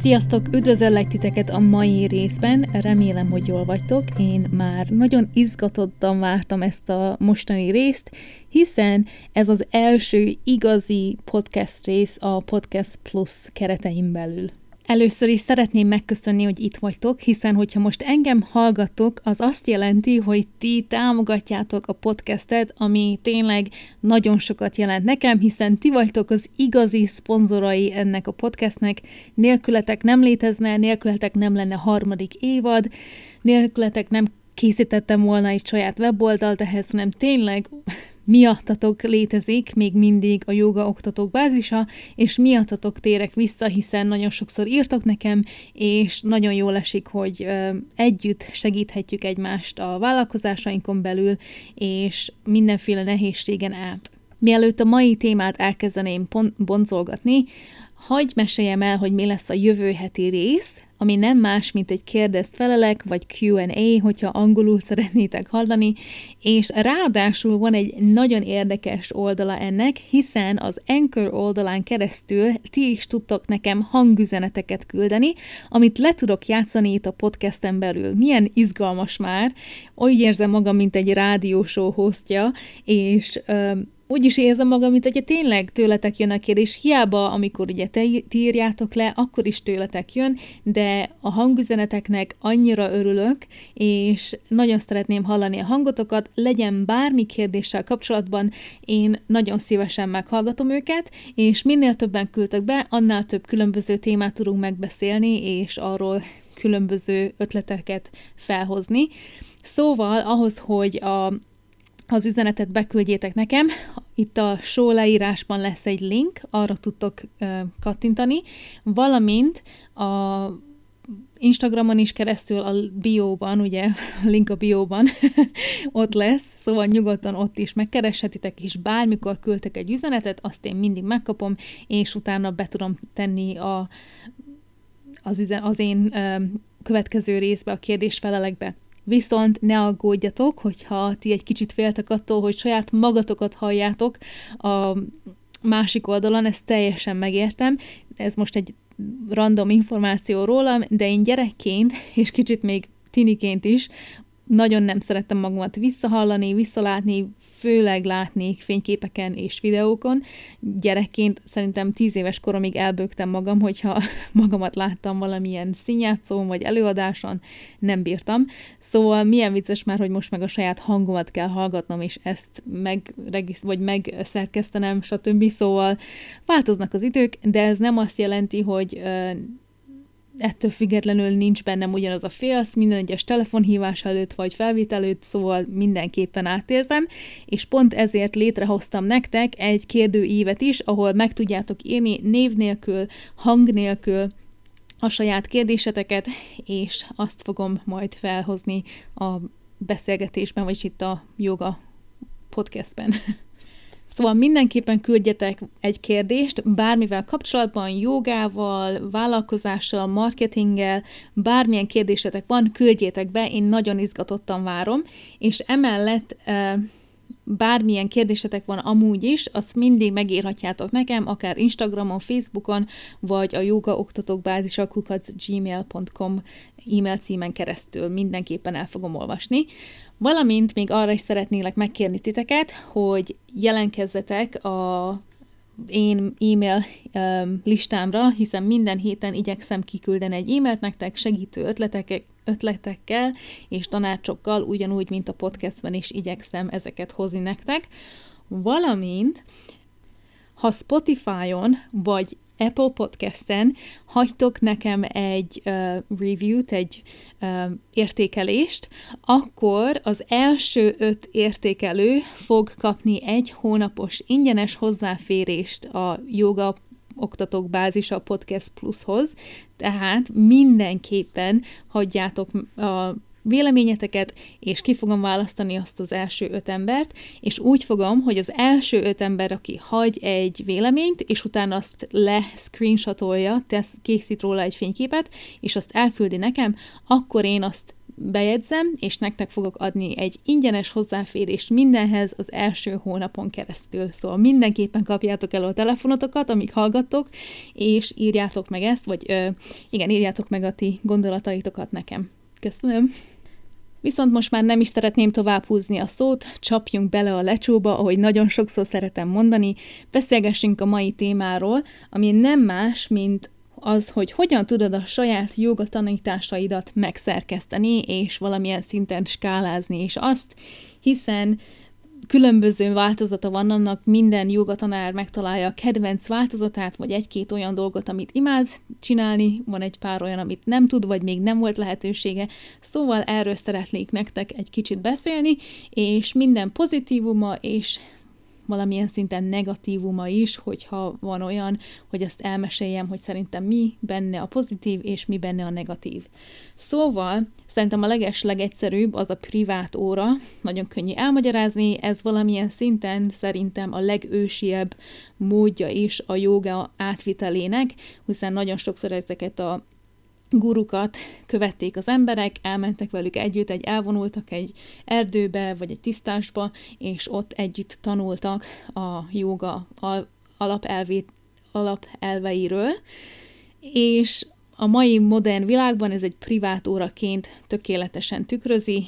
Sziasztok! Üdvözöllek titeket a mai részben, remélem, hogy jól vagytok. Én már nagyon izgatottan vártam ezt a mostani részt, hiszen ez az első igazi podcast rész a Podcast Plus keretein belül. Először is szeretném megköszönni, hogy itt vagytok, hiszen hogyha most engem hallgatok, az azt jelenti, hogy ti támogatjátok a podcastet, ami tényleg nagyon sokat jelent nekem, hiszen ti vagytok az igazi szponzorai ennek a podcastnek. Nélkületek nem létezne, nélkületek nem lenne harmadik évad, nélkületek nem készítettem volna egy saját weboldalt ehhez, hanem tényleg miattatok létezik még mindig a joga oktatók bázisa, és miattatok térek vissza, hiszen nagyon sokszor írtok nekem, és nagyon jól esik, hogy együtt segíthetjük egymást a vállalkozásainkon belül, és mindenféle nehézségen át. Mielőtt a mai témát elkezdeném boncolgatni, Hagy meséljem el, hogy mi lesz a jövő heti rész, ami nem más, mint egy kérdezt felelek, vagy Q&A, hogyha angolul szeretnétek hallani, és ráadásul van egy nagyon érdekes oldala ennek, hiszen az Anchor oldalán keresztül ti is tudtok nekem hangüzeneteket küldeni, amit le tudok játszani itt a podcasten belül. Milyen izgalmas már, úgy érzem magam, mint egy rádiósó hostja, és úgy is érzem magam, mint hogyha tényleg tőletek jön a kérdés, hiába, amikor ugye te, írjátok le, akkor is tőletek jön, de a hangüzeneteknek annyira örülök, és nagyon szeretném hallani a hangotokat, legyen bármi kérdéssel kapcsolatban, én nagyon szívesen meghallgatom őket, és minél többen küldtek be, annál több különböző témát tudunk megbeszélni, és arról különböző ötleteket felhozni. Szóval ahhoz, hogy a az üzenetet beküldjétek nekem. Itt a show leírásban lesz egy link, arra tudtok kattintani, valamint a Instagramon is keresztül a bióban, ugye, link a bióban ott lesz, szóval nyugodtan ott is megkereshetitek, és bármikor küldtek egy üzenetet, azt én mindig megkapom, és utána be tudom tenni a, az, üzen, az én ö, következő részbe, a kérdés-felelekbe. Viszont ne aggódjatok, hogyha ti egy kicsit féltek attól, hogy saját magatokat halljátok a másik oldalon, ezt teljesen megértem. Ez most egy random információ rólam, de én gyerekként, és kicsit még tiniként is nagyon nem szerettem magamat visszahallani, visszalátni, főleg látni fényképeken és videókon. Gyerekként szerintem tíz éves koromig elbögtem magam, hogyha magamat láttam valamilyen színjátszón vagy előadáson, nem bírtam. Szóval milyen vicces már, hogy most meg a saját hangomat kell hallgatnom, és ezt meg, vagy megszerkesztenem, stb. Szóval változnak az idők, de ez nem azt jelenti, hogy ettől függetlenül nincs bennem ugyanaz a félsz minden egyes telefonhívás előtt vagy felvétel előtt, szóval mindenképpen átérzem, és pont ezért létrehoztam nektek egy kérdőívet is, ahol meg tudjátok írni név nélkül, hang nélkül, a saját kérdéseteket, és azt fogom majd felhozni a beszélgetésben, vagy itt a joga podcastben. Szóval mindenképpen küldjetek egy kérdést bármivel kapcsolatban, jogával, vállalkozással, marketinggel, bármilyen kérdésetek van, küldjétek be, én nagyon izgatottan várom, és emellett bármilyen kérdésetek van amúgy is, azt mindig megírhatjátok nekem, akár Instagramon, Facebookon, vagy a joga oktatók bázisakukat gmail.com e-mail címen keresztül mindenképpen el fogom olvasni. Valamint még arra is szeretnélek megkérni titeket, hogy jelenkezzetek a én e-mail listámra, hiszen minden héten igyekszem kiküldeni egy e-mailt nektek segítő ötletek, ötletekkel és tanácsokkal, ugyanúgy, mint a podcastben is igyekszem ezeket hozni nektek. Valamint, ha Spotify-on vagy Apple Podcast-en hagytok nekem egy uh, review-t, egy uh, értékelést, akkor az első öt értékelő fog kapni egy hónapos ingyenes hozzáférést a joga oktatók bázis a Podcast Plushoz, tehát mindenképpen hagyjátok a véleményeteket, és ki fogom választani azt az első öt embert, és úgy fogom, hogy az első öt ember, aki hagy egy véleményt, és utána azt le-screenshotolja, tesz, készít róla egy fényképet, és azt elküldi nekem, akkor én azt bejegyzem, és nektek fogok adni egy ingyenes hozzáférést mindenhez az első hónapon keresztül. Szóval mindenképpen kapjátok el a telefonotokat, amíg hallgattok, és írjátok meg ezt, vagy ö, igen, írjátok meg a ti gondolataitokat nekem. Köszönöm! Viszont most már nem is szeretném tovább húzni a szót, csapjunk bele a lecsóba, ahogy nagyon sokszor szeretem mondani, beszélgessünk a mai témáról, ami nem más, mint az, hogy hogyan tudod a saját joga tanításaidat megszerkeszteni, és valamilyen szinten skálázni, és azt, hiszen különböző változata van annak, minden jogatanár megtalálja a kedvenc változatát, vagy egy-két olyan dolgot, amit imád csinálni, van egy pár olyan, amit nem tud, vagy még nem volt lehetősége. Szóval erről szeretnék nektek egy kicsit beszélni, és minden pozitívuma és valamilyen szinten negatívuma is, hogyha van olyan, hogy azt elmeséljem, hogy szerintem mi benne a pozitív, és mi benne a negatív. Szóval szerintem a leges legegyszerűbb az a privát óra, nagyon könnyű elmagyarázni, ez valamilyen szinten szerintem a legősiebb módja is a joga átvitelének, hiszen nagyon sokszor ezeket a gurukat követték az emberek, elmentek velük együtt, egy elvonultak egy erdőbe, vagy egy tisztásba, és ott együtt tanultak a joga alapelvét, alapelveiről, és a mai modern világban ez egy privát óraként tökéletesen tükrözi,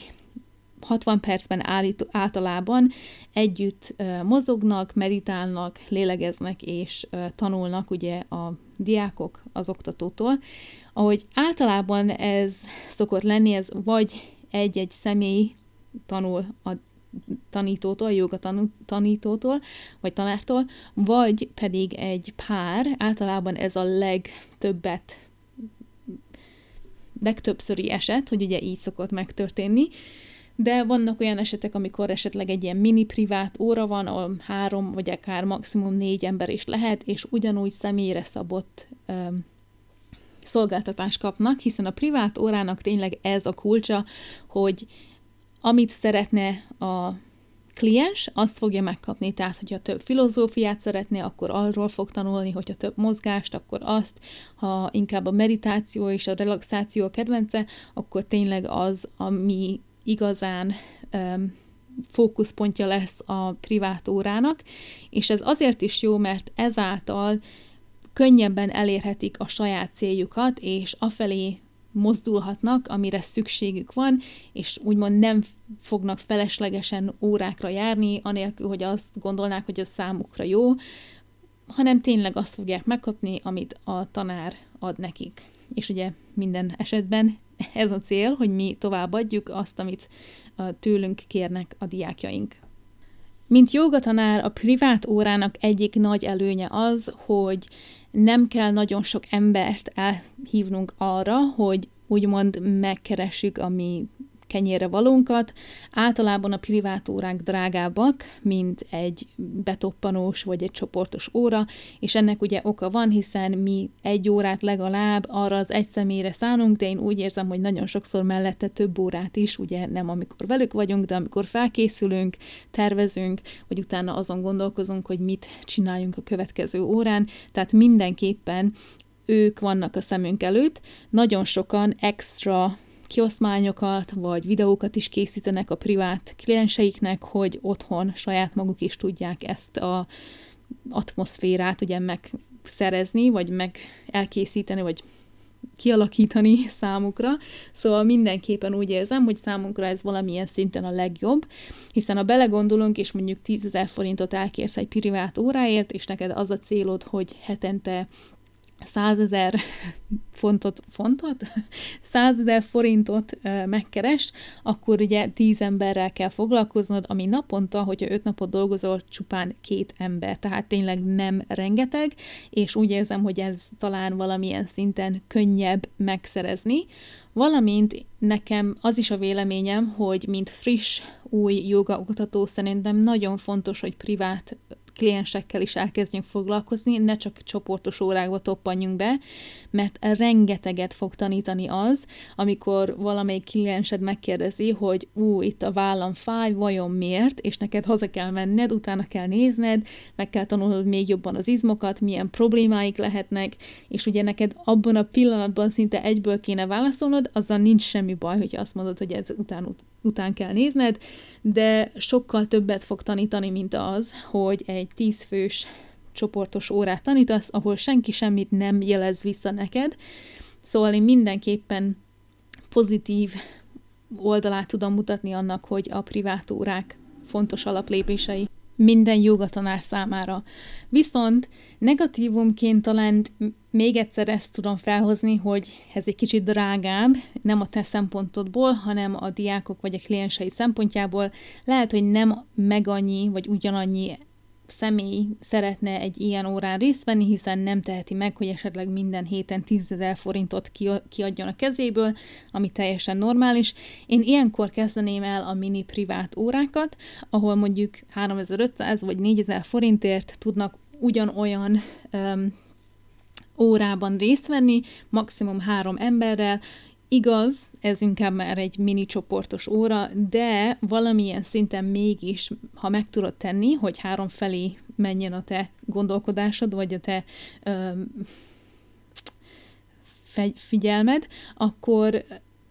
60 percben állít, általában együtt mozognak, meditálnak, lélegeznek és tanulnak ugye a diákok az oktatótól. Ahogy általában ez szokott lenni, ez vagy egy-egy személy tanul a tanítótól, a joga tanítótól, vagy tanártól, vagy pedig egy pár, általában ez a legtöbbet legtöbbszöri eset, hogy ugye így szokott megtörténni, de vannak olyan esetek, amikor esetleg egy ilyen mini privát óra van, ahol három vagy akár maximum négy ember is lehet, és ugyanúgy személyre szabott um, szolgáltatást kapnak, hiszen a privát órának tényleg ez a kulcsa, hogy amit szeretne a kliens, azt fogja megkapni. Tehát, hogyha több filozófiát szeretné, akkor arról fog tanulni, hogyha több mozgást, akkor azt, ha inkább a meditáció és a relaxáció a kedvence, akkor tényleg az, ami igazán um, fókuszpontja lesz a privát órának, és ez azért is jó, mert ezáltal könnyebben elérhetik a saját céljukat, és afelé mozdulhatnak, amire szükségük van, és úgymond nem fognak feleslegesen órákra járni, anélkül, hogy azt gondolnák, hogy az számukra jó, hanem tényleg azt fogják megkapni, amit a tanár ad nekik. És ugye minden esetben ez a cél, hogy mi továbbadjuk azt, amit tőlünk kérnek a diákjaink. Mint jogatanár, a privát órának egyik nagy előnye az, hogy nem kell nagyon sok embert elhívnunk arra, hogy úgymond megkeressük a mi kenyére valónkat. Általában a privát órák drágábbak, mint egy betoppanós vagy egy csoportos óra, és ennek ugye oka van, hiszen mi egy órát legalább arra az egy személyre szánunk, de én úgy érzem, hogy nagyon sokszor mellette több órát is, ugye nem amikor velük vagyunk, de amikor felkészülünk, tervezünk, vagy utána azon gondolkozunk, hogy mit csináljunk a következő órán, tehát mindenképpen ők vannak a szemünk előtt, nagyon sokan extra kioszmányokat, vagy videókat is készítenek a privát klienseiknek, hogy otthon saját maguk is tudják ezt a atmoszférát ugye megszerezni, vagy meg elkészíteni, vagy kialakítani számukra. Szóval mindenképpen úgy érzem, hogy számunkra ez valamilyen szinten a legjobb, hiszen ha belegondolunk, és mondjuk 10 ezer forintot elkérsz egy privát óráért, és neked az a célod, hogy hetente százezer fontot, fontot? százezer forintot megkeres, akkor ugye tíz emberrel kell foglalkoznod, ami naponta, hogyha öt napot dolgozol, csupán két ember, tehát tényleg nem rengeteg, és úgy érzem, hogy ez talán valamilyen szinten könnyebb megszerezni, valamint nekem az is a véleményem, hogy mint friss, új joga oktató szerintem nagyon fontos, hogy privát kliensekkel is elkezdjünk foglalkozni, ne csak csoportos órákba toppanjunk be, mert rengeteget fog tanítani az, amikor valamelyik kliensed megkérdezi, hogy ú, itt a vállam fáj, vajon miért, és neked haza kell menned, utána kell nézned, meg kell tanulnod még jobban az izmokat, milyen problémáik lehetnek, és ugye neked abban a pillanatban szinte egyből kéne válaszolnod, azzal nincs semmi baj, hogyha azt mondod, hogy ez után után kell nézned, de sokkal többet fog tanítani, mint az, hogy egy tízfős csoportos órát tanítasz, ahol senki semmit nem jelez vissza neked. Szóval én mindenképpen pozitív oldalát tudom mutatni annak, hogy a privát órák fontos alaplépései minden jogatanár számára. Viszont negatívumként talán még egyszer ezt tudom felhozni, hogy ez egy kicsit drágább, nem a te szempontodból, hanem a diákok vagy a kliensei szempontjából. Lehet, hogy nem meg annyi, vagy ugyanannyi személy szeretne egy ilyen órán részt venni, hiszen nem teheti meg, hogy esetleg minden héten 10 ezer forintot kiadjon a kezéből, ami teljesen normális. Én ilyenkor kezdeném el a mini privát órákat, ahol mondjuk 3500 vagy 4000 forintért tudnak ugyanolyan um, órában részt venni, maximum három emberrel, Igaz, ez inkább már egy mini csoportos óra, de valamilyen szinten mégis, ha meg tudod tenni, hogy három felé menjen a te gondolkodásod, vagy a te ö, figyelmed, akkor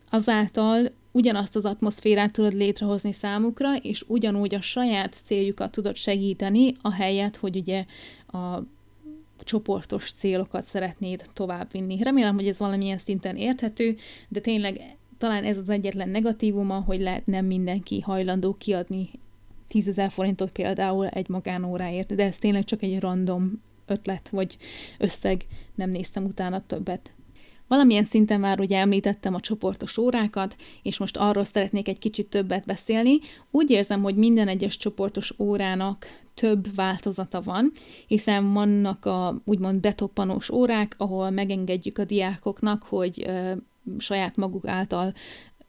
azáltal ugyanazt az atmoszférát tudod létrehozni számukra, és ugyanúgy a saját céljukat tudod segíteni, a helyet, hogy ugye a csoportos célokat szeretnéd továbbvinni. Remélem, hogy ez valamilyen szinten érthető, de tényleg talán ez az egyetlen negatívuma, hogy lehet nem mindenki hajlandó kiadni 10 ezer forintot például egy magánóráért, de ez tényleg csak egy random ötlet vagy összeg, nem néztem utána többet. Valamilyen szinten már ugye említettem a csoportos órákat, és most arról szeretnék egy kicsit többet beszélni. Úgy érzem, hogy minden egyes csoportos órának több változata van, hiszen vannak a úgymond betoppanós órák, ahol megengedjük a diákoknak, hogy saját maguk által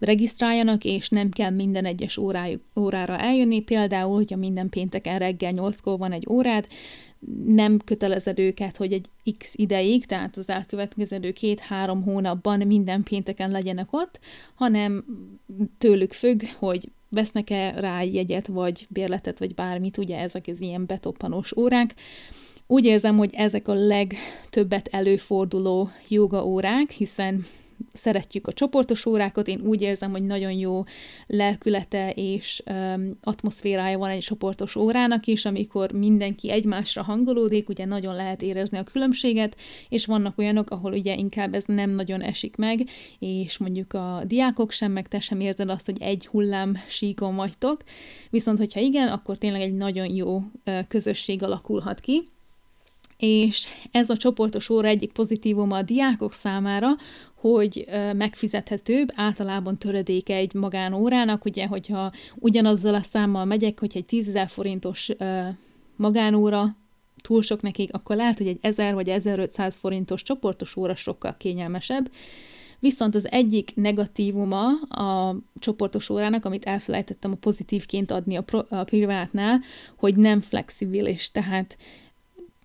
regisztráljanak, és nem kell minden egyes órájuk, órára eljönni. Például, hogyha minden pénteken reggel 8-kor van egy órád, nem kötelezed őket, hogy egy x ideig, tehát az elkövetkező két-három hónapban minden pénteken legyenek ott, hanem tőlük függ, hogy vesznek-e rá jegyet, vagy bérletet, vagy bármit, ugye ezek az ilyen betoppanós órák. Úgy érzem, hogy ezek a legtöbbet előforduló joga órák, hiszen szeretjük a csoportos órákat, én úgy érzem, hogy nagyon jó lelkülete és um, atmoszférája van egy csoportos órának is, amikor mindenki egymásra hangolódik, ugye nagyon lehet érezni a különbséget, és vannak olyanok, ahol ugye inkább ez nem nagyon esik meg, és mondjuk a diákok sem, meg te sem érzed azt, hogy egy hullám síkon vagytok, viszont hogyha igen, akkor tényleg egy nagyon jó közösség alakulhat ki, és ez a csoportos óra egyik pozitívuma a diákok számára, hogy megfizethetőbb, általában töredéke egy magánórának, ugye, hogyha ugyanazzal a számmal megyek, hogy egy 10 forintos magánóra túl sok nekik, akkor lehet, hogy egy 1000 vagy 1500 forintos csoportos óra sokkal kényelmesebb. Viszont az egyik negatívuma a csoportos órának, amit elfelejtettem a pozitívként adni a, pro, a privátnál, hogy nem flexibilis, tehát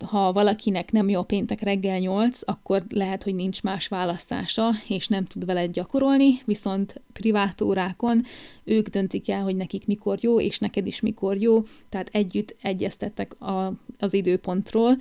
ha valakinek nem jó péntek reggel 8, akkor lehet, hogy nincs más választása, és nem tud veled gyakorolni, viszont privát órákon ők döntik el, hogy nekik mikor jó, és neked is mikor jó, tehát együtt egyeztettek a, az időpontról,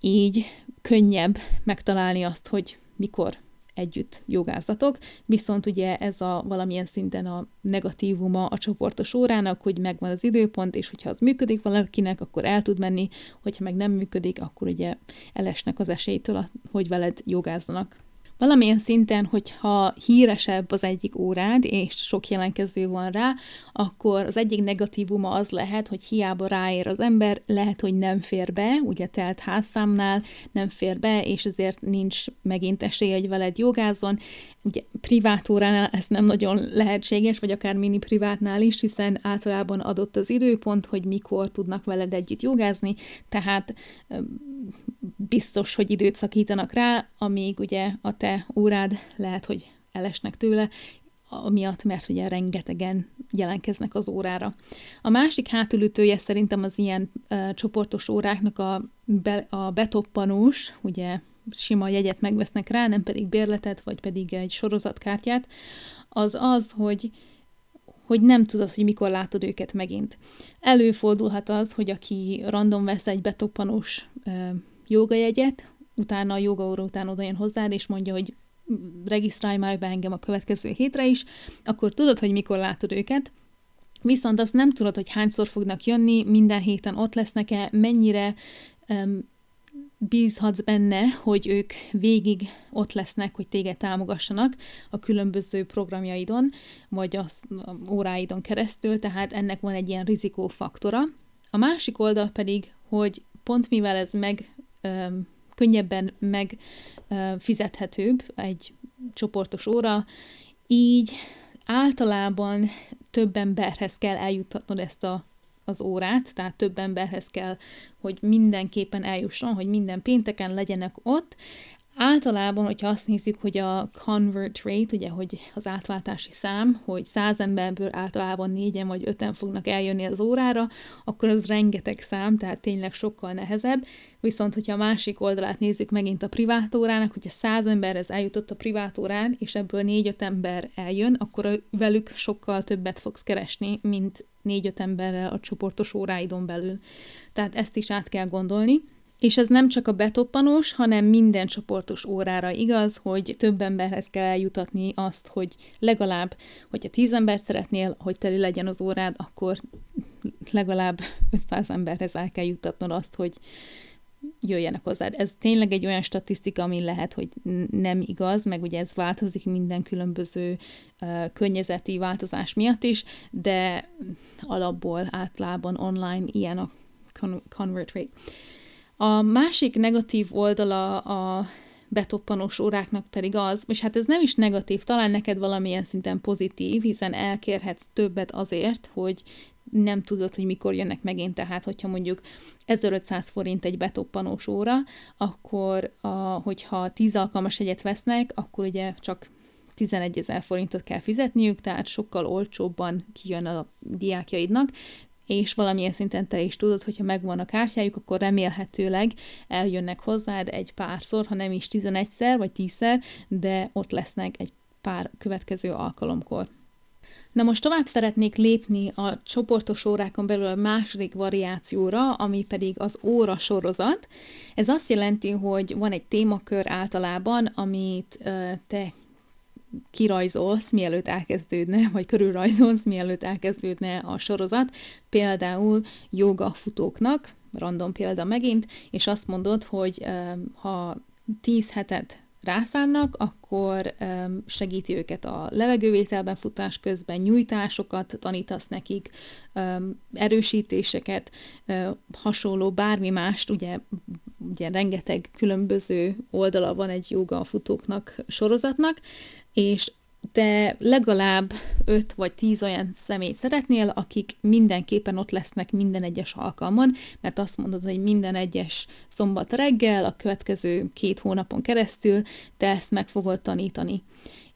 így könnyebb megtalálni azt, hogy mikor együtt jogázatok, viszont ugye ez a valamilyen szinten a negatívuma a csoportos órának, hogy megvan az időpont, és hogyha az működik valakinek, akkor el tud menni, hogyha meg nem működik, akkor ugye elesnek az esélytől, hogy veled jogázzanak. Valamilyen szinten, hogyha híresebb az egyik órád, és sok jelentkező van rá, akkor az egyik negatívuma az lehet, hogy hiába ráér az ember, lehet, hogy nem fér be, ugye telt házszámnál nem fér be, és ezért nincs megint esély, hogy veled jogázzon. Ugye privát óránál ez nem nagyon lehetséges, vagy akár mini privátnál is, hiszen általában adott az időpont, hogy mikor tudnak veled együtt jogázni, tehát biztos, hogy időt szakítanak rá, amíg ugye a te órád lehet, hogy elesnek tőle, amiatt, mert ugye rengetegen jelentkeznek az órára. A másik hátulütője szerintem az ilyen uh, csoportos óráknak a, be, a betoppanós, ugye sima jegyet megvesznek rá, nem pedig bérletet, vagy pedig egy sorozatkártyát, az az, hogy hogy nem tudod, hogy mikor látod őket megint. Előfordulhat az, hogy aki random vesz egy betoppanós uh, jogajegyet, utána a joga óra után oda jön hozzád, és mondja, hogy regisztrálj már be engem a következő hétre is, akkor tudod, hogy mikor látod őket, viszont azt nem tudod, hogy hányszor fognak jönni, minden héten ott lesznek-e, mennyire um, bízhatsz benne, hogy ők végig ott lesznek, hogy téged támogassanak a különböző programjaidon, vagy a óráidon keresztül, tehát ennek van egy ilyen rizikófaktora. A másik oldal pedig, hogy pont mivel ez meg könnyebben megfizethetőbb egy csoportos óra, így általában több emberhez kell eljuttatnod ezt a, az órát, tehát több emberhez kell, hogy mindenképpen eljusson, hogy minden pénteken legyenek ott. Általában, hogyha azt nézzük, hogy a convert rate, ugye, hogy az átváltási szám, hogy száz emberből általában négyen vagy öten fognak eljönni az órára, akkor az rengeteg szám, tehát tényleg sokkal nehezebb. Viszont, hogyha a másik oldalát nézzük megint a privát órának, hogyha száz emberhez eljutott a privát órán, és ebből négy-öt ember eljön, akkor velük sokkal többet fogsz keresni, mint négy-öt emberrel a csoportos óráidon belül. Tehát ezt is át kell gondolni. És ez nem csak a betoppanós, hanem minden csoportos órára igaz, hogy több emberhez kell eljutatni azt, hogy legalább, hogyha tíz ember szeretnél, hogy teli legyen az órád, akkor legalább 500 emberhez el kell jutatnod azt, hogy jöjjenek hozzád. Ez tényleg egy olyan statisztika, ami lehet, hogy nem igaz, meg ugye ez változik minden különböző uh, környezeti változás miatt is, de alapból általában online ilyen a convert rate. A másik negatív oldala a betoppanós óráknak pedig az, és hát ez nem is negatív, talán neked valamilyen szinten pozitív, hiszen elkérhetsz többet azért, hogy nem tudod, hogy mikor jönnek megint, tehát hogyha mondjuk 1500 forint egy betoppanós óra, akkor a, hogyha 10 alkalmas egyet vesznek, akkor ugye csak 11 ezer forintot kell fizetniük, tehát sokkal olcsóbban kijön a diákjaidnak, és valamilyen szinten te is tudod, hogyha megvan a kártyájuk, akkor remélhetőleg eljönnek hozzád egy párszor, ha nem is 11-szer vagy 10-szer, de ott lesznek egy pár következő alkalomkor. Na most tovább szeretnék lépni a csoportos órákon belül a második variációra, ami pedig az óra sorozat. Ez azt jelenti, hogy van egy témakör általában, amit te kirajzolsz, mielőtt elkezdődne, vagy körülrajzolsz, mielőtt elkezdődne a sorozat, például joga futóknak, random példa megint, és azt mondod, hogy ha 10 hetet rászánnak, akkor segíti őket a levegővételben futás közben, nyújtásokat tanítasz nekik, erősítéseket, hasonló bármi mást, ugye, ugye rengeteg különböző oldala van egy joga futóknak sorozatnak, és de legalább 5 vagy 10 olyan személy szeretnél, akik mindenképpen ott lesznek minden egyes alkalmon, mert azt mondod, hogy minden egyes szombat reggel, a következő két hónapon keresztül te ezt meg fogod tanítani.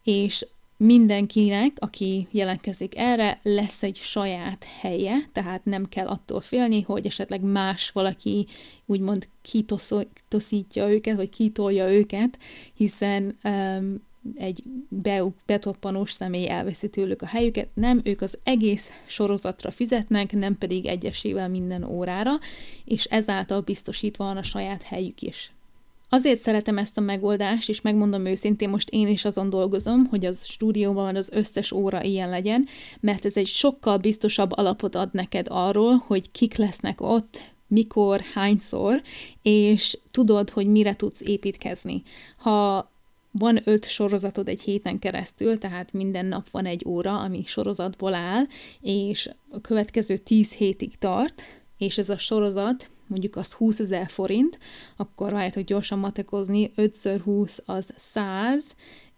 És mindenkinek, aki jelentkezik erre, lesz egy saját helye, tehát nem kell attól félni, hogy esetleg más valaki úgymond kitoszítja őket, vagy kitolja őket, hiszen um, egy be, betoppanós személy elveszi tőlük a helyüket, nem, ők az egész sorozatra fizetnek, nem pedig egyesével minden órára, és ezáltal biztosítva van a saját helyük is. Azért szeretem ezt a megoldást, és megmondom őszintén, most én is azon dolgozom, hogy az stúdióban az összes óra ilyen legyen, mert ez egy sokkal biztosabb alapot ad neked arról, hogy kik lesznek ott, mikor, hányszor, és tudod, hogy mire tudsz építkezni. Ha van öt sorozatod egy héten keresztül, tehát minden nap van egy óra, ami sorozatból áll, és a következő tíz hétig tart, és ez a sorozat mondjuk az 20 ezer forint, akkor rájöttek gyorsan matekozni, 5x20 az 100,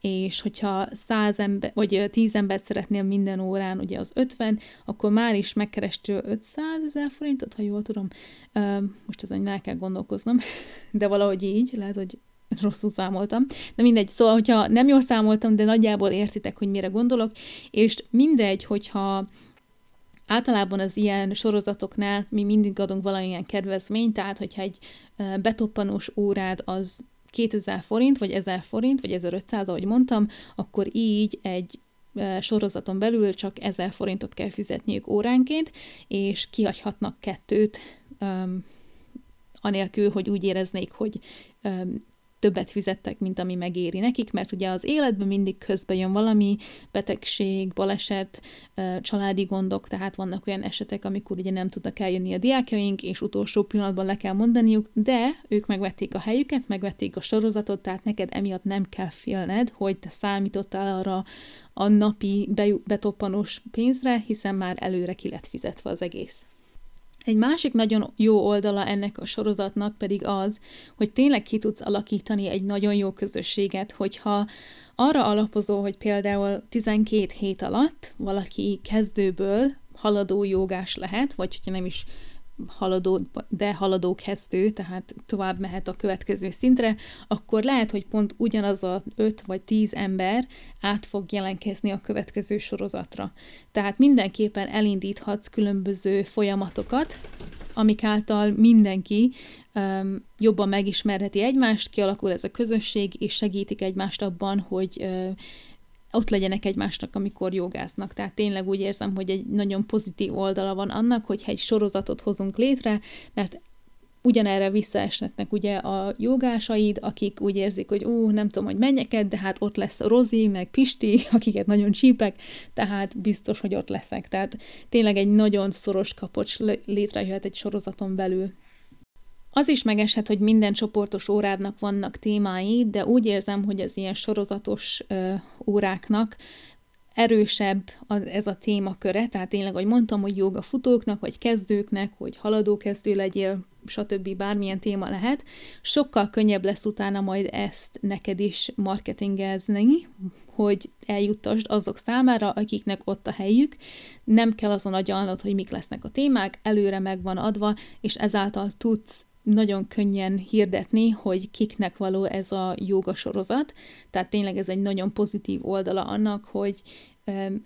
és hogyha 100 ember, vagy 10 embert szeretnél minden órán, ugye az 50, akkor már is megkerestél 500 ezer forintot, ha jól tudom. Most azon el kell gondolkoznom, de valahogy így, lehet, hogy rosszul számoltam. De mindegy, szóval, hogyha nem jól számoltam, de nagyjából értitek, hogy mire gondolok, és mindegy, hogyha Általában az ilyen sorozatoknál mi mindig adunk valamilyen kedvezményt, tehát hogyha egy betoppanós órád az 2000 forint, vagy 1000 forint, vagy 1500, ahogy mondtam, akkor így egy sorozaton belül csak 1000 forintot kell fizetniük óránként, és kihagyhatnak kettőt, um, anélkül, hogy úgy éreznék, hogy um, többet fizettek, mint ami megéri nekik, mert ugye az életben mindig közbe jön valami betegség, baleset, családi gondok, tehát vannak olyan esetek, amikor ugye nem tudnak eljönni a diákjaink, és utolsó pillanatban le kell mondaniuk, de ők megvették a helyüket, megvették a sorozatot, tehát neked emiatt nem kell félned, hogy te számítottál arra a napi betoppanós pénzre, hiszen már előre ki lett fizetve az egész. Egy másik nagyon jó oldala ennek a sorozatnak pedig az, hogy tényleg ki tudsz alakítani egy nagyon jó közösséget, hogyha arra alapozó, hogy például 12 hét alatt valaki kezdőből haladó jogás lehet, vagy hogyha nem is haladó, de haladó kezdő, tehát tovább mehet a következő szintre, akkor lehet, hogy pont ugyanaz a 5 vagy 10 ember át fog jelentkezni a következő sorozatra. Tehát mindenképpen elindíthatsz különböző folyamatokat, amik által mindenki um, jobban megismerheti egymást, kialakul ez a közösség, és segítik egymást abban, hogy uh, ott legyenek egymásnak, amikor jogáznak. Tehát tényleg úgy érzem, hogy egy nagyon pozitív oldala van annak, hogyha egy sorozatot hozunk létre, mert ugyanerre visszaesnek ugye a jogásaid, akik úgy érzik, hogy ú, nem tudom, hogy menjek de hát ott lesz Rozi, meg Pisti, akiket nagyon csípek, tehát biztos, hogy ott leszek. Tehát tényleg egy nagyon szoros kapocs létrejöhet egy sorozaton belül. Az is megeshet, hogy minden csoportos órádnak vannak témái, de úgy érzem, hogy az ilyen sorozatos ö, óráknak erősebb az, ez a témaköre, tehát tényleg, ahogy mondtam, hogy joga futóknak, vagy kezdőknek, hogy haladó kezdő legyél, stb. bármilyen téma lehet, sokkal könnyebb lesz utána majd ezt neked is marketingezni, hogy eljuttasd azok számára, akiknek ott a helyük. Nem kell azon agyalnod, hogy mik lesznek a témák, előre meg van adva, és ezáltal tudsz nagyon könnyen hirdetni, hogy kiknek való ez a joga sorozat. Tehát tényleg ez egy nagyon pozitív oldala annak, hogy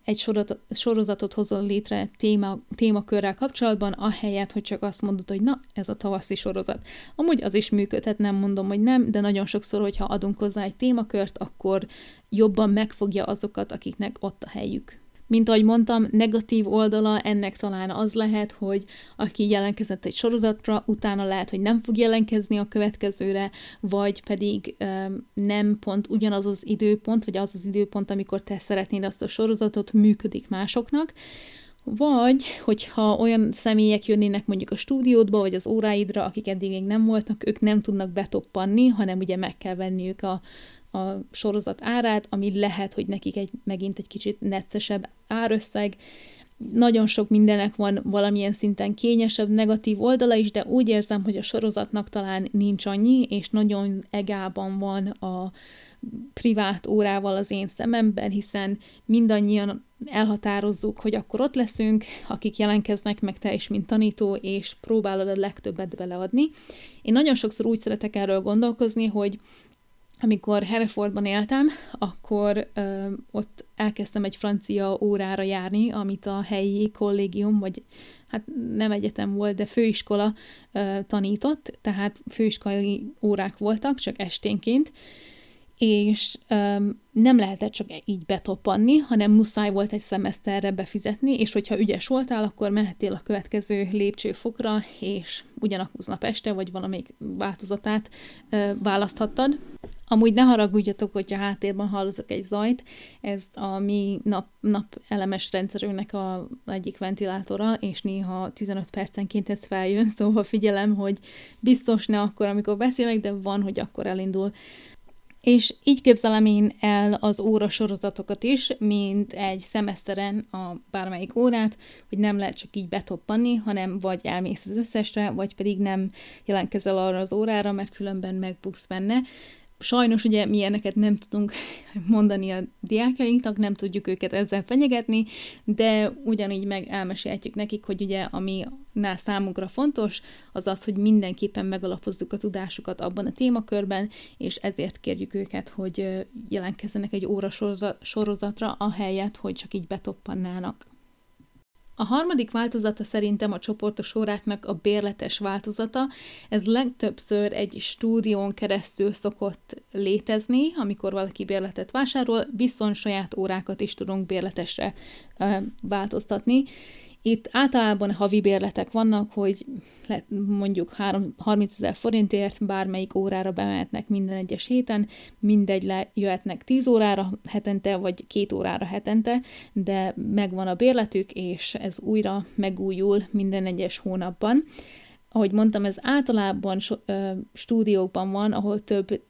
egy sorozatot hozol létre téma, témakörrel kapcsolatban, ahelyett, hogy csak azt mondod, hogy na, ez a tavaszi sorozat. Amúgy az is működhet, nem mondom, hogy nem, de nagyon sokszor, hogyha adunk hozzá egy témakört, akkor jobban megfogja azokat, akiknek ott a helyük. Mint ahogy mondtam, negatív oldala ennek talán az lehet, hogy aki jelentkezett egy sorozatra, utána lehet, hogy nem fog jelentkezni a következőre, vagy pedig um, nem pont ugyanaz az időpont, vagy az az időpont, amikor te szeretnéd azt a sorozatot, működik másoknak. Vagy, hogyha olyan személyek jönnének mondjuk a stúdiódba, vagy az óráidra, akik eddig még nem voltak, ők nem tudnak betoppanni, hanem ugye meg kell venniük a a sorozat árát, ami lehet, hogy nekik egy megint egy kicsit neccesebb árösszeg. Nagyon sok mindenek van valamilyen szinten kényesebb, negatív oldala is, de úgy érzem, hogy a sorozatnak talán nincs annyi, és nagyon egában van a privát órával az én szememben, hiszen mindannyian elhatározzuk, hogy akkor ott leszünk, akik jelentkeznek, meg te is, mint tanító, és próbálod a legtöbbet beleadni. Én nagyon sokszor úgy szeretek erről gondolkozni, hogy amikor Herefordban éltem, akkor ö, ott elkezdtem egy francia órára járni, amit a helyi kollégium, vagy hát nem egyetem volt, de főiskola ö, tanított, tehát főiskolai órák voltak, csak esténként, és um, nem lehetett csak így betoppanni, hanem muszáj volt egy szemeszterre befizetni, és hogyha ügyes voltál, akkor mehettél a következő lépcsőfokra, és ugyanaznap este, vagy valamelyik változatát uh, választhattad. Amúgy ne haragudjatok, hogyha háttérben hallotok egy zajt, ez a mi nap, nap elemes rendszerünknek a egyik ventilátora, és néha 15 percenként ez feljön, szóval figyelem, hogy biztos ne akkor, amikor beszélek, de van, hogy akkor elindul. És így képzelem én el az óra sorozatokat is, mint egy szemeszteren a bármelyik órát, hogy nem lehet csak így betoppanni, hanem vagy elmész az összesre, vagy pedig nem jelentkezel arra az órára, mert különben megbuksz benne. Sajnos ugye mi ilyeneket nem tudunk mondani a diákjainknak, nem tudjuk őket ezzel fenyegetni, de ugyanígy meg elmesélhetjük nekik, hogy ugye ami számunkra fontos, az az, hogy mindenképpen megalapozzuk a tudásukat abban a témakörben, és ezért kérjük őket, hogy jelentkezzenek egy óra sorozatra, ahelyett, hogy csak így betoppannának. A harmadik változata szerintem a csoportos óráknak a bérletes változata. Ez legtöbbször egy stúdión keresztül szokott létezni, amikor valaki bérletet vásárol, viszont saját órákat is tudunk bérletesre változtatni. Itt általában havi bérletek vannak, hogy mondjuk 3, 30 ezer forintért bármelyik órára bemehetnek minden egyes héten, mindegy lejöhetnek 10 órára hetente, vagy 2 órára hetente, de megvan a bérletük, és ez újra megújul minden egyes hónapban. Ahogy mondtam, ez általában stúdiókban van, ahol több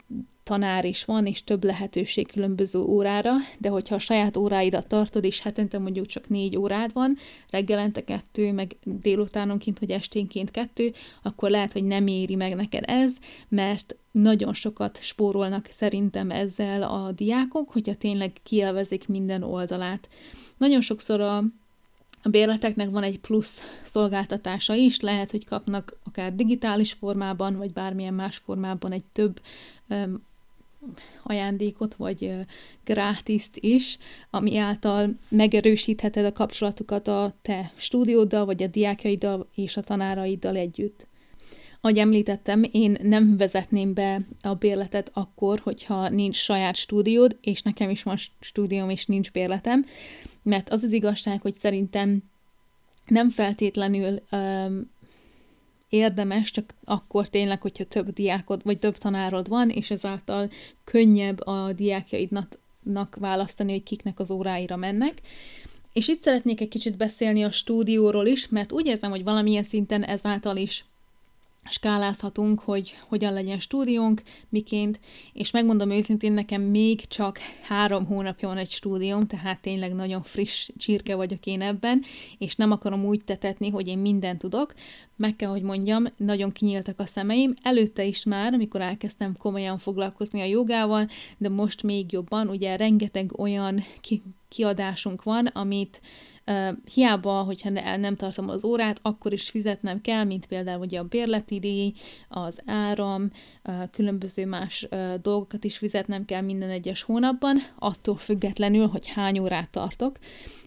tanár is van, és több lehetőség különböző órára, de hogyha a saját óráidat tartod, és hetente mondjuk csak négy órád van, reggelente kettő, meg délutánonként, vagy esténként kettő, akkor lehet, hogy nem éri meg neked ez, mert nagyon sokat spórolnak szerintem ezzel a diákok, hogyha tényleg kielvezik minden oldalát. Nagyon sokszor a a bérleteknek van egy plusz szolgáltatása is, lehet, hogy kapnak akár digitális formában, vagy bármilyen más formában egy több ajándékot, vagy grátiszt is, ami által megerősítheted a kapcsolatukat a te stúdióddal, vagy a diákjaiddal és a tanáraiddal együtt. Ahogy említettem, én nem vezetném be a bérletet akkor, hogyha nincs saját stúdiód, és nekem is van stúdióm, és nincs bérletem, mert az az igazság, hogy szerintem nem feltétlenül um, érdemes, csak akkor tényleg, hogyha több diákod vagy több tanárod van, és ezáltal könnyebb a diákjaidnak választani, hogy kiknek az óráira mennek. És itt szeretnék egy kicsit beszélni a stúdióról is, mert úgy érzem, hogy valamilyen szinten ezáltal is skálázhatunk, hogy hogyan legyen stúdiónk, miként, és megmondom őszintén, nekem még csak három hónapja van egy stúdióm, tehát tényleg nagyon friss csirke vagyok én ebben, és nem akarom úgy tetetni, hogy én mindent tudok. Meg kell, hogy mondjam, nagyon kinyíltak a szemeim, előtte is már, amikor elkezdtem komolyan foglalkozni a jogával, de most még jobban, ugye rengeteg olyan ki- kiadásunk van, amit Uh, hiába, hogyha ne, nem tartom az órát, akkor is fizetnem kell, mint például ugye a bérleti díj, az áram, uh, különböző más uh, dolgokat is fizetnem kell minden egyes hónapban, attól függetlenül, hogy hány órát tartok.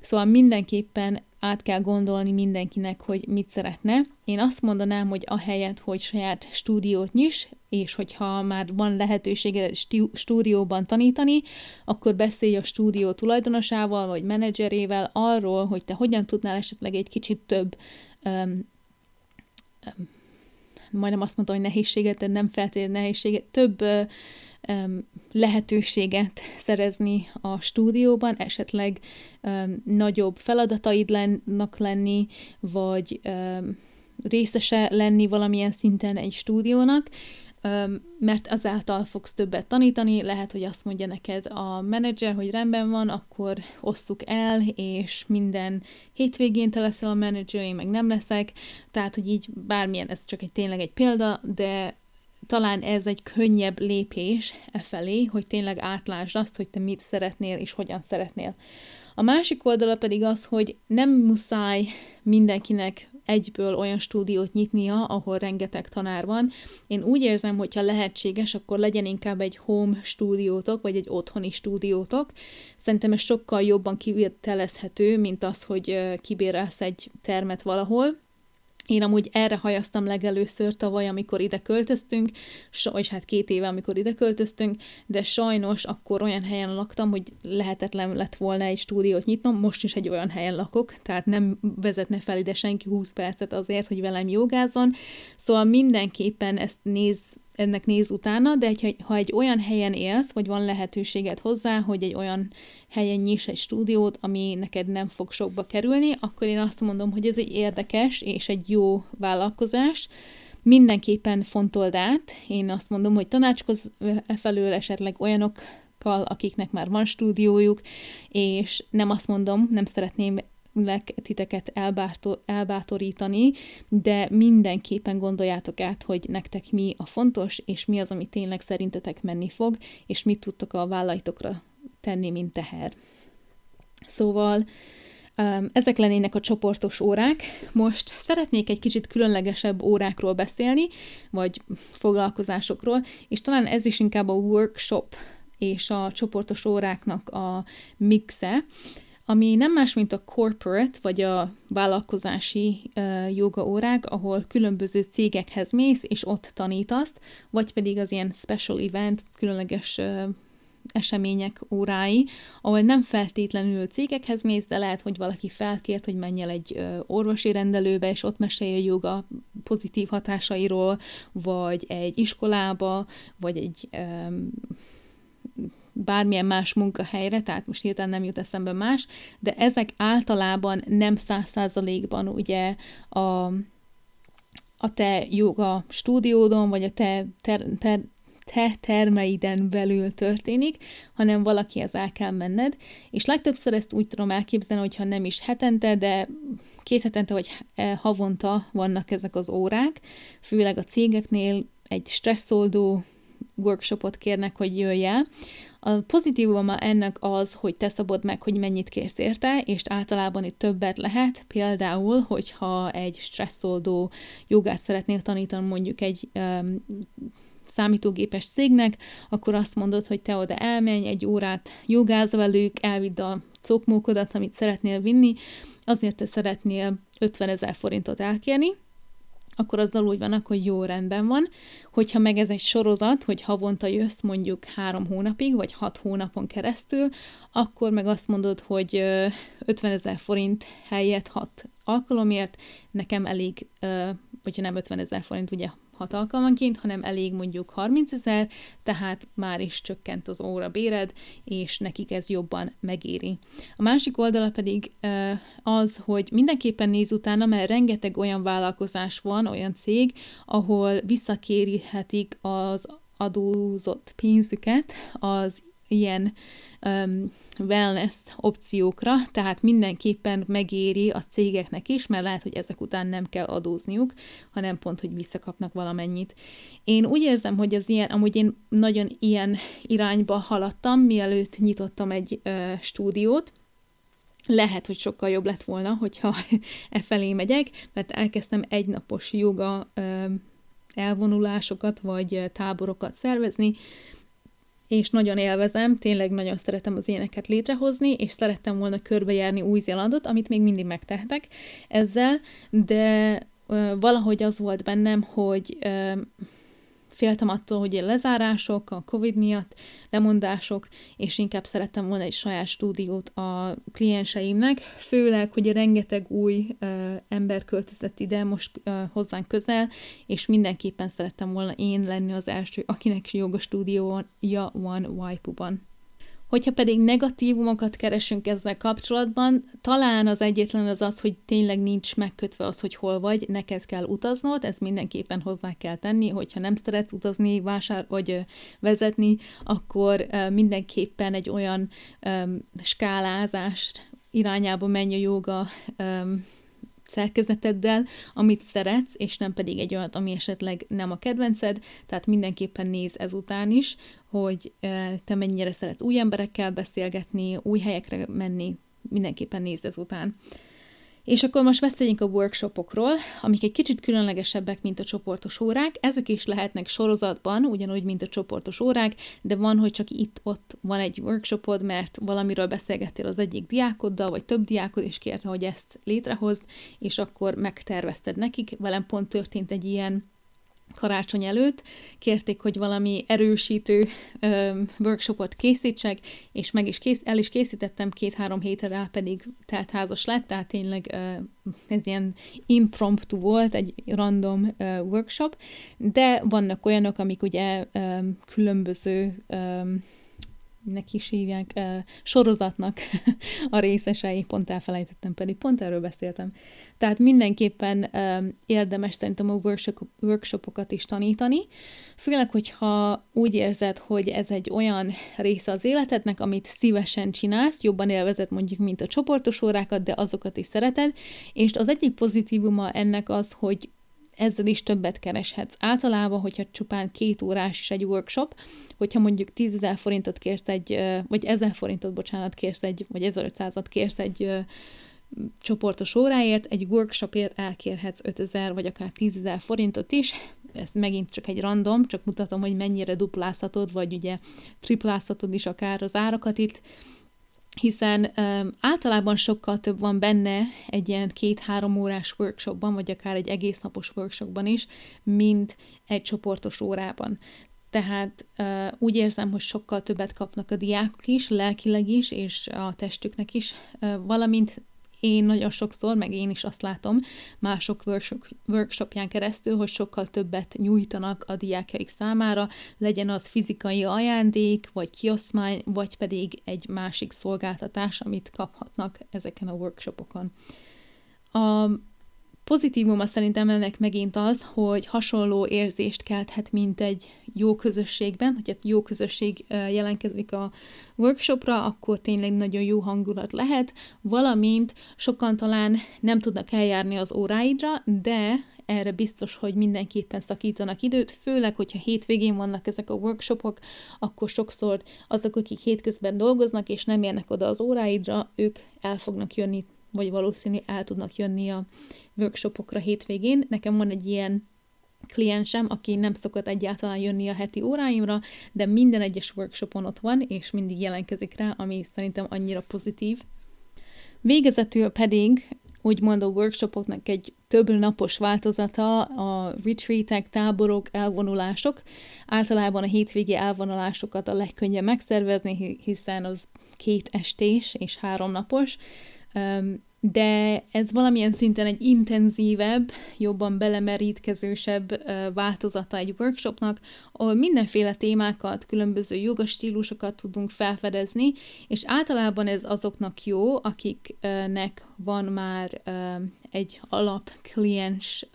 Szóval mindenképpen át kell gondolni mindenkinek, hogy mit szeretne. Én azt mondanám, hogy ahelyett, hogy saját stúdiót nyis, és hogyha már van lehetősége stúdióban tanítani, akkor beszélj a stúdió tulajdonosával, vagy menedzserével arról, hogy te hogyan tudnál esetleg egy kicsit több um, um, majdnem azt mondtam, hogy nehézséget, de nem feltétlenül nehézséget, több uh, lehetőséget szerezni a stúdióban, esetleg nagyobb feladataid lennak lenni, vagy részese lenni valamilyen szinten egy stúdiónak, mert azáltal fogsz többet tanítani, lehet, hogy azt mondja neked a menedzser, hogy rendben van, akkor osszuk el, és minden hétvégén te leszel a menedzser, én meg nem leszek, tehát, hogy így bármilyen, ez csak egy tényleg egy példa, de talán ez egy könnyebb lépés e felé, hogy tényleg átlásd azt, hogy te mit szeretnél és hogyan szeretnél. A másik oldala pedig az, hogy nem muszáj mindenkinek egyből olyan stúdiót nyitnia, ahol rengeteg tanár van. Én úgy érzem, hogy ha lehetséges, akkor legyen inkább egy home stúdiótok, vagy egy otthoni stúdiótok. Szerintem ez sokkal jobban kivitelezhető, mint az, hogy kibérelsz egy termet valahol, én amúgy erre hajaztam legelőször tavaly, amikor ide költöztünk, és hát két éve, amikor ide költöztünk, de sajnos akkor olyan helyen laktam, hogy lehetetlen lett volna egy stúdiót nyitnom, most is egy olyan helyen lakok, tehát nem vezetne fel ide senki 20 percet azért, hogy velem jogázzon, szóval mindenképpen ezt néz ennek néz utána, de ha egy olyan helyen élsz, vagy van lehetőséged hozzá, hogy egy olyan helyen nyis egy stúdiót, ami neked nem fog sokba kerülni, akkor én azt mondom, hogy ez egy érdekes és egy jó vállalkozás, mindenképpen fontold át. Én azt mondom, hogy tanácskoz e felől esetleg olyanok akiknek már van stúdiójuk, és nem azt mondom, nem szeretném titeket elbátor, elbátorítani, de mindenképpen gondoljátok át, hogy nektek mi a fontos, és mi az, ami tényleg szerintetek menni fog, és mit tudtok a vállaitokra tenni, mint teher. Szóval um, ezek lennének a csoportos órák. Most szeretnék egy kicsit különlegesebb órákról beszélni, vagy foglalkozásokról, és talán ez is inkább a workshop és a csoportos óráknak a mixe, ami nem más, mint a corporate, vagy a vállalkozási joga órák, ahol különböző cégekhez mész, és ott tanítasz, vagy pedig az ilyen special event, különleges események órái, ahol nem feltétlenül cégekhez mész, de lehet, hogy valaki felkért, hogy menj el egy orvosi rendelőbe, és ott mesélj a joga pozitív hatásairól, vagy egy iskolába, vagy egy um, bármilyen más munkahelyre, tehát most hirtelen nem jut eszembe más, de ezek általában nem száz százalékban ugye a, a te joga stúdiódon, vagy a te, ter, ter, te termeiden belül történik, hanem valakihez el kell menned, és legtöbbször ezt úgy tudom elképzelni, hogyha nem is hetente, de két hetente vagy havonta vannak ezek az órák, főleg a cégeknél egy stresszoldó workshopot kérnek, hogy jöjj el, a pozitívuma ennek az, hogy te szabod meg, hogy mennyit kérsz érte, és általában itt többet lehet, például, hogyha egy stresszoldó jogát szeretnél tanítani mondjuk egy um, számítógépes cégnek, akkor azt mondod, hogy te oda elmenj, egy órát jogáz velük, elvidd a cokmókodat, amit szeretnél vinni, azért te szeretnél 50 ezer forintot elkérni, akkor azzal úgy vannak, hogy jó rendben van. Hogyha meg ez egy sorozat, hogy havonta jössz mondjuk három hónapig, vagy hat hónapon keresztül, akkor meg azt mondod, hogy 50 ezer forint helyett hat alkalomért, nekem elég, vagy nem 50 ezer forint, ugye hat alkalmanként, hanem elég mondjuk 30 ezer, tehát már is csökkent az óra béred, és nekik ez jobban megéri. A másik oldala pedig az, hogy mindenképpen néz utána, mert rengeteg olyan vállalkozás van, olyan cég, ahol visszakérhetik az adózott pénzüket az ilyen um, wellness opciókra, tehát mindenképpen megéri a cégeknek is, mert lehet, hogy ezek után nem kell adózniuk, hanem pont, hogy visszakapnak valamennyit. Én úgy érzem, hogy az ilyen, amúgy én nagyon ilyen irányba haladtam, mielőtt nyitottam egy uh, stúdiót, lehet, hogy sokkal jobb lett volna, hogyha e felé megyek, mert elkezdtem egynapos joga elvonulásokat, vagy táborokat szervezni, és nagyon élvezem, tényleg nagyon szeretem az ilyeneket létrehozni, és szerettem volna körbejárni Új-Zélandot, amit még mindig megtehetek ezzel, de valahogy az volt bennem, hogy féltem attól, hogy a lezárások, a Covid miatt, lemondások, és inkább szerettem volna egy saját stúdiót a klienseimnek, főleg, hogy rengeteg új uh, ember költözött ide most uh, hozzánk közel, és mindenképpen szerettem volna én lenni az első, akinek joga stúdiója van Waipuban. Hogyha pedig negatívumokat keresünk ezzel kapcsolatban, talán az egyetlen az az, hogy tényleg nincs megkötve az, hogy hol vagy, neked kell utaznod, ez mindenképpen hozzá kell tenni, hogyha nem szeretsz utazni, vásár vagy vezetni, akkor mindenképpen egy olyan um, skálázást irányába menj a joga um, szerkezeteddel, amit szeretsz, és nem pedig egy olyat, ami esetleg nem a kedvenced, tehát mindenképpen néz ezután is, hogy te mennyire szeretsz új emberekkel beszélgetni, új helyekre menni, mindenképpen nézd ezután. És akkor most beszéljünk a workshopokról, amik egy kicsit különlegesebbek, mint a csoportos órák. Ezek is lehetnek sorozatban, ugyanúgy, mint a csoportos órák, de van, hogy csak itt-ott van egy workshopod, mert valamiről beszélgettél az egyik diákoddal, vagy több diákod, és kérte, hogy ezt létrehozd, és akkor megtervezted nekik. Velem pont történt egy ilyen karácsony előtt, kérték, hogy valami erősítő ö, workshopot készítsek, és meg is kész, el is készítettem, két-három hétre rá pedig teltházas lett, tehát tényleg ö, ez ilyen impromptu volt, egy random ö, workshop, de vannak olyanok, amik ugye ö, különböző ö, neki is hívják, sorozatnak a részesei, pont elfelejtettem, pedig pont erről beszéltem. Tehát mindenképpen érdemes szerintem a workshop, workshopokat is tanítani, főleg, hogyha úgy érzed, hogy ez egy olyan része az életednek, amit szívesen csinálsz, jobban élvezed mondjuk, mint a csoportos órákat, de azokat is szereted, és az egyik pozitívuma ennek az, hogy ezzel is többet kereshetsz. Általában, hogyha csupán két órás is egy workshop, hogyha mondjuk 10 ezer forintot kérsz egy, vagy 1000 forintot, bocsánat, kérsz egy, vagy 1500-at kérsz egy csoportos óráért, egy workshopért elkérhetsz 5000 vagy akár 10 ezer forintot is, ez megint csak egy random, csak mutatom, hogy mennyire duplázhatod, vagy ugye triplázhatod is akár az árakat itt, hiszen um, általában sokkal több van benne egy ilyen két-három órás workshopban, vagy akár egy egész napos workshopban is, mint egy csoportos órában. Tehát uh, úgy érzem, hogy sokkal többet kapnak a diákok is, lelkileg is, és a testüknek is, uh, valamint én nagyon sokszor, meg én is azt látom mások workshop, workshopján keresztül, hogy sokkal többet nyújtanak a diákjaik számára, legyen az fizikai ajándék, vagy kioszmány, vagy pedig egy másik szolgáltatás, amit kaphatnak ezeken a workshopokon. A pozitívuma szerintem ennek megint az, hogy hasonló érzést kelthet, mint egy jó közösségben, hogyha jó közösség jelentkezik a workshopra, akkor tényleg nagyon jó hangulat lehet, valamint sokan talán nem tudnak eljárni az óráidra, de erre biztos, hogy mindenképpen szakítanak időt, főleg, hogyha hétvégén vannak ezek a workshopok, akkor sokszor azok, akik hétközben dolgoznak, és nem érnek oda az óráidra, ők el fognak jönni, vagy valószínű el tudnak jönni a workshopokra hétvégén. Nekem van egy ilyen kliensem, aki nem szokott egyáltalán jönni a heti óráimra, de minden egyes workshopon ott van, és mindig jelentkezik rá, ami szerintem annyira pozitív. Végezetül pedig úgymond a workshopoknak egy több napos változata a retreatek, táborok, elvonulások. Általában a hétvégi elvonulásokat a legkönnyebb megszervezni, hiszen az két estés és három napos de ez valamilyen szinten egy intenzívebb, jobban belemerítkezősebb változata egy workshopnak, ahol mindenféle témákat, különböző jogastílusokat tudunk felfedezni, és általában ez azoknak jó, akiknek van már egy alap kliens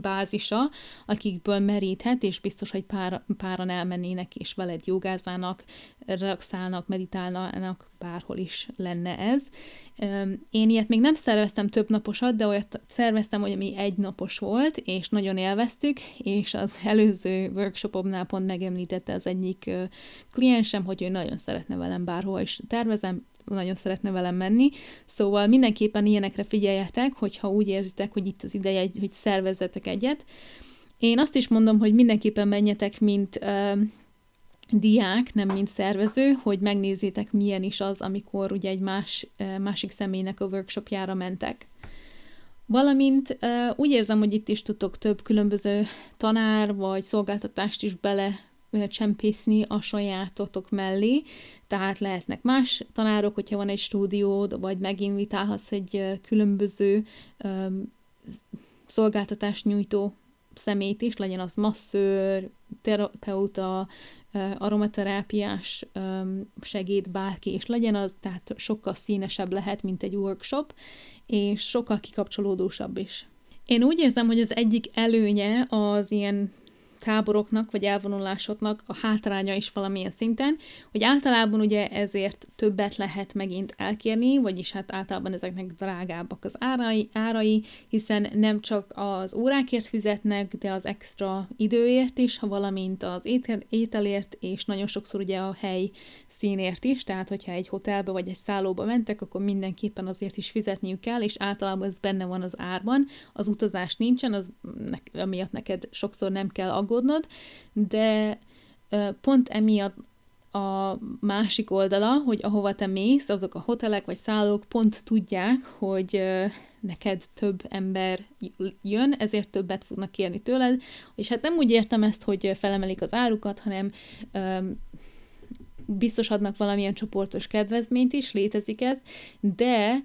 bázisa, akikből meríthet, és biztos, hogy pár, páran elmennének, és veled jogáznának, relaxálnak, meditálnának, bárhol is lenne ez. Én ilyet még nem szerveztem több naposat, de olyat szerveztem, hogy ami egy napos volt, és nagyon élveztük, és az előző workshopomnál pont megemlítette az egyik kliensem, hogy ő nagyon szeretne velem bárhol is tervezem, nagyon szeretne velem menni, szóval mindenképpen ilyenekre figyeljetek, hogyha úgy érzitek, hogy itt az ideje, hogy szervezzetek egyet. Én azt is mondom, hogy mindenképpen menjetek, mint uh, diák, nem mint szervező, hogy megnézzétek, milyen is az, amikor ugye egy más, uh, másik személynek a workshopjára mentek. Valamint úgy érzem, hogy itt is tudtok több különböző tanár vagy szolgáltatást is bele csempészni a sajátotok mellé, tehát lehetnek más tanárok, hogyha van egy stúdiód, vagy meginvitálhatsz egy különböző szolgáltatást nyújtó szemét is, legyen az masszőr, terapeuta, aromaterápiás segéd, bárki és legyen az, tehát sokkal színesebb lehet, mint egy workshop, és sokkal kikapcsolódósabb is. Én úgy érzem, hogy az egyik előnye az ilyen táboroknak vagy elvonulásoknak a hátránya is valamilyen szinten, hogy általában ugye ezért többet lehet megint elkérni, vagyis hát általában ezeknek drágábbak az árai, árai hiszen nem csak az órákért fizetnek, de az extra időért is, valamint az étel, ételért, és nagyon sokszor ugye a hely színért is, tehát hogyha egy hotelbe vagy egy szállóba mentek, akkor mindenképpen azért is fizetniük kell, és általában ez benne van az árban, az utazás nincsen, az amiatt neked sokszor nem kell aggódnod, de pont emiatt a másik oldala, hogy ahova te mész, azok a hotelek vagy szállók pont tudják, hogy neked több ember jön, ezért többet fognak kérni tőled, és hát nem úgy értem ezt, hogy felemelik az árukat, hanem biztos adnak valamilyen csoportos kedvezményt is, létezik ez, de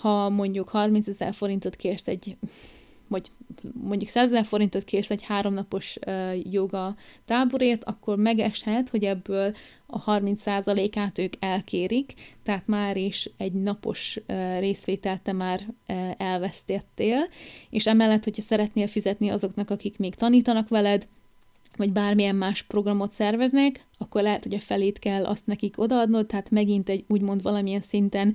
ha mondjuk 30 ezer forintot kérsz egy vagy mondjuk 100 ezer forintot kérsz egy háromnapos joga táborért, akkor megeshet, hogy ebből a 30%-át ők elkérik, tehát már is egy napos részvételt te már elvesztettél, és emellett, hogyha szeretnél fizetni azoknak, akik még tanítanak veled, vagy bármilyen más programot szerveznek, akkor lehet, hogy a felét kell azt nekik odaadnod, tehát megint egy úgymond valamilyen szinten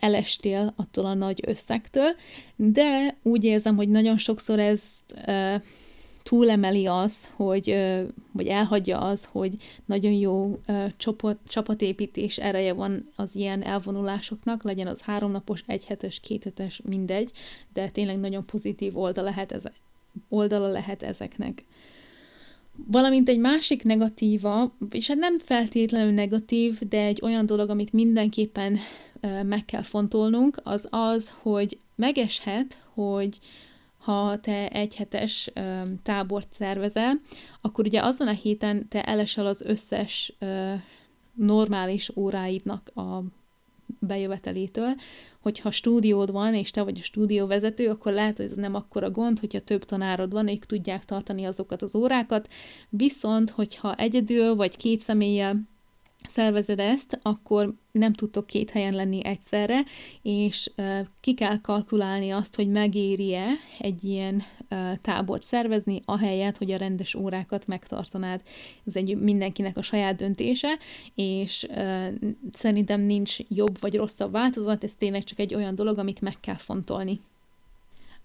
elestél attól a nagy összegtől, de úgy érzem, hogy nagyon sokszor ezt túlemeli az, hogy, vagy elhagyja az, hogy nagyon jó csapat, csapatépítés ereje van az ilyen elvonulásoknak, legyen az háromnapos, egyhetes, kéthetes, mindegy, de tényleg nagyon pozitív oldala lehet, ez, oldala lehet ezeknek. Valamint egy másik negatíva, és hát nem feltétlenül negatív, de egy olyan dolog, amit mindenképpen meg kell fontolnunk, az az, hogy megeshet, hogy ha te egyhetes tábort szervezel, akkor ugye azon a héten te elesel az összes normális óráidnak a bejövetelétől, hogyha stúdiód van, és te vagy a stúdióvezető, akkor lehet, hogy ez nem akkora gond, hogyha több tanárod van, ők tudják tartani azokat az órákat, viszont, hogyha egyedül vagy két személlyel szervezed ezt, akkor nem tudtok két helyen lenni egyszerre, és ki kell kalkulálni azt, hogy megéri-e egy ilyen tábort szervezni, ahelyett, hogy a rendes órákat megtartanád. Ez egy mindenkinek a saját döntése, és szerintem nincs jobb vagy rosszabb változat, ez tényleg csak egy olyan dolog, amit meg kell fontolni.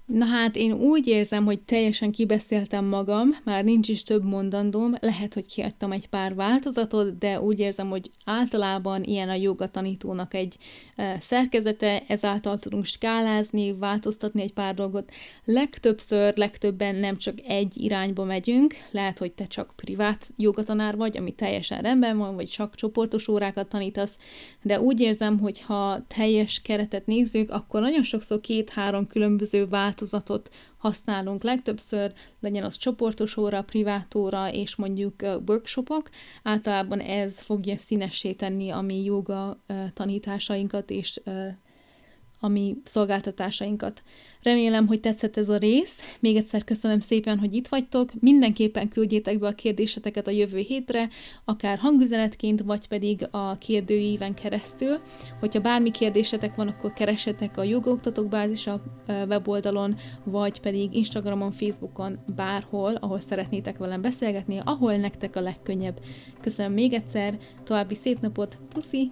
Na hát én úgy érzem, hogy teljesen kibeszéltem magam, már nincs is több mondandóm, lehet, hogy kiadtam egy pár változatot, de úgy érzem, hogy általában ilyen a joga tanítónak egy e, szerkezete, ezáltal tudunk skálázni, változtatni egy pár dolgot. Legtöbbször, legtöbben nem csak egy irányba megyünk, lehet, hogy te csak privát jogatanár vagy, ami teljesen rendben van, vagy csak csoportos órákat tanítasz, de úgy érzem, hogy ha teljes keretet nézzük, akkor nagyon sokszor két-három különböző változatot változatot használunk legtöbbször, legyen az csoportos óra, privát óra és mondjuk workshopok. Általában ez fogja színessé tenni a mi joga tanításainkat és a mi szolgáltatásainkat. Remélem, hogy tetszett ez a rész. Még egyszer köszönöm szépen, hogy itt vagytok. Mindenképpen küldjétek be a kérdéseteket a jövő hétre, akár hangüzenetként, vagy pedig a kérdőíven keresztül. Hogyha bármi kérdésetek van, akkor keresetek a jogoktatók bázis a weboldalon, vagy pedig Instagramon, Facebookon, bárhol, ahol szeretnétek velem beszélgetni, ahol nektek a legkönnyebb. Köszönöm még egyszer, további szép napot, puszi!